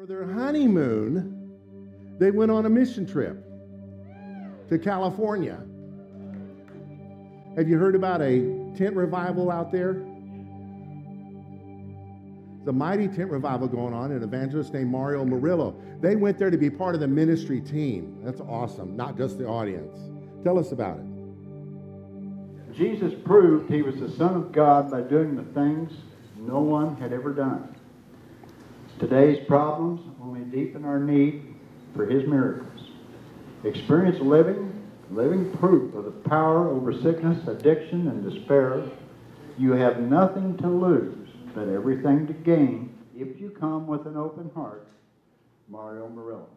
For their honeymoon, they went on a mission trip to California. Have you heard about a tent revival out there? The mighty tent revival going on, an evangelist named Mario Murillo. They went there to be part of the ministry team. That's awesome, not just the audience. Tell us about it. Jesus proved he was the Son of God by doing the things no one had ever done. Today's problems only deepen our need for his miracles. Experience living, living proof of the power over sickness, addiction, and despair. You have nothing to lose, but everything to gain if you come with an open heart. Mario Murillo.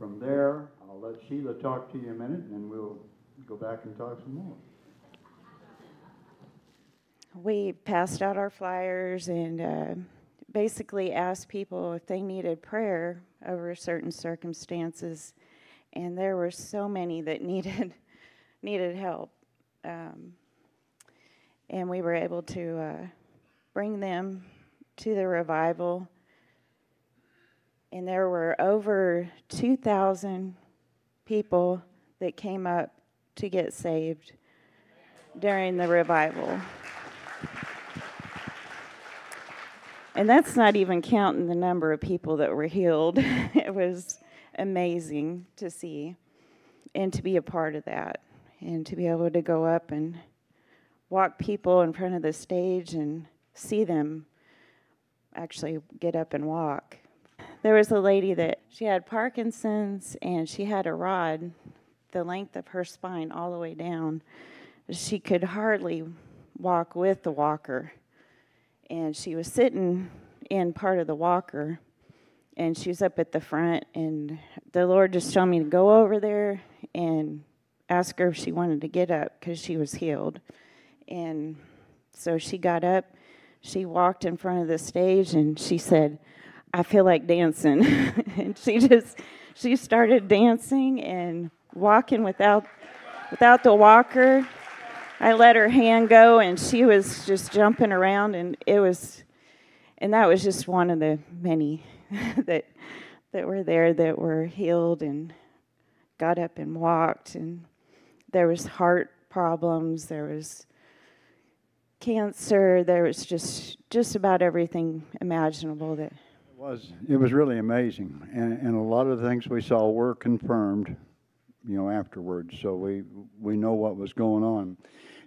From there, I'll let Sheila talk to you a minute, and then we'll go back and talk some more. we passed out our flyers and uh, basically asked people if they needed prayer over certain circumstances and there were so many that needed needed help. Um, and we were able to uh, bring them to the revival. And there were over 2000 people that came up to get saved during the revival And that's not even counting the number of people that were healed. it was amazing to see and to be a part of that and to be able to go up and walk people in front of the stage and see them actually get up and walk. There was a lady that she had Parkinson's and she had a rod the length of her spine all the way down. She could hardly walk with the walker and she was sitting in part of the walker and she was up at the front and the lord just told me to go over there and ask her if she wanted to get up because she was healed. And so she got up she walked in front of the stage and she said i feel like dancing. And she just she started dancing and walking without without the walker I let her hand go and she was just jumping around and it was and that was just one of the many that that were there that were healed and got up and walked and there was heart problems, there was cancer, there was just just about everything imaginable that It was it was really amazing, and, and a lot of the things we saw were confirmed, you know, afterwards. So we we know what was going on.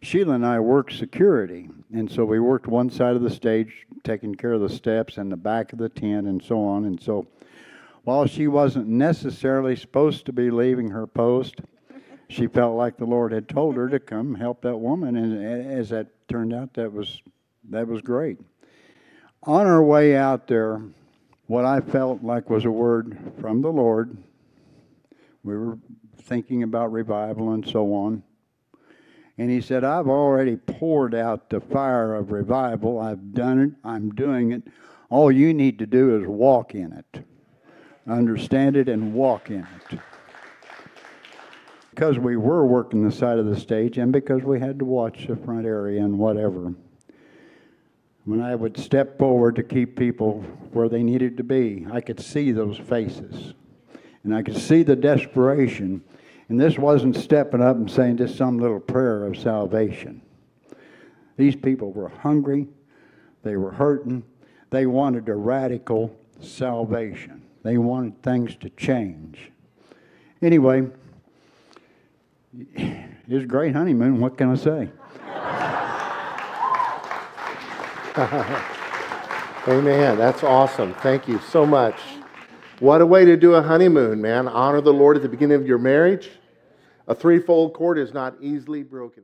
Sheila and I worked security, and so we worked one side of the stage, taking care of the steps and the back of the tent, and so on. And so, while she wasn't necessarily supposed to be leaving her post, she felt like the Lord had told her to come help that woman, and as that turned out, that was that was great. On our way out there, what I felt like was a word from the Lord. We were thinking about revival and so on. And he said, I've already poured out the fire of revival. I've done it. I'm doing it. All you need to do is walk in it, understand it, and walk in it. Because we were working the side of the stage and because we had to watch the front area and whatever. When I would step forward to keep people where they needed to be, I could see those faces. And I could see the desperation and this wasn't stepping up and saying just some little prayer of salvation. These people were hungry, they were hurting, they wanted a radical salvation. They wanted things to change. Anyway, it was a great honeymoon. What can I say? Amen. That's awesome. Thank you so much. What a way to do a honeymoon, man. Honor the Lord at the beginning of your marriage. A threefold cord is not easily broken.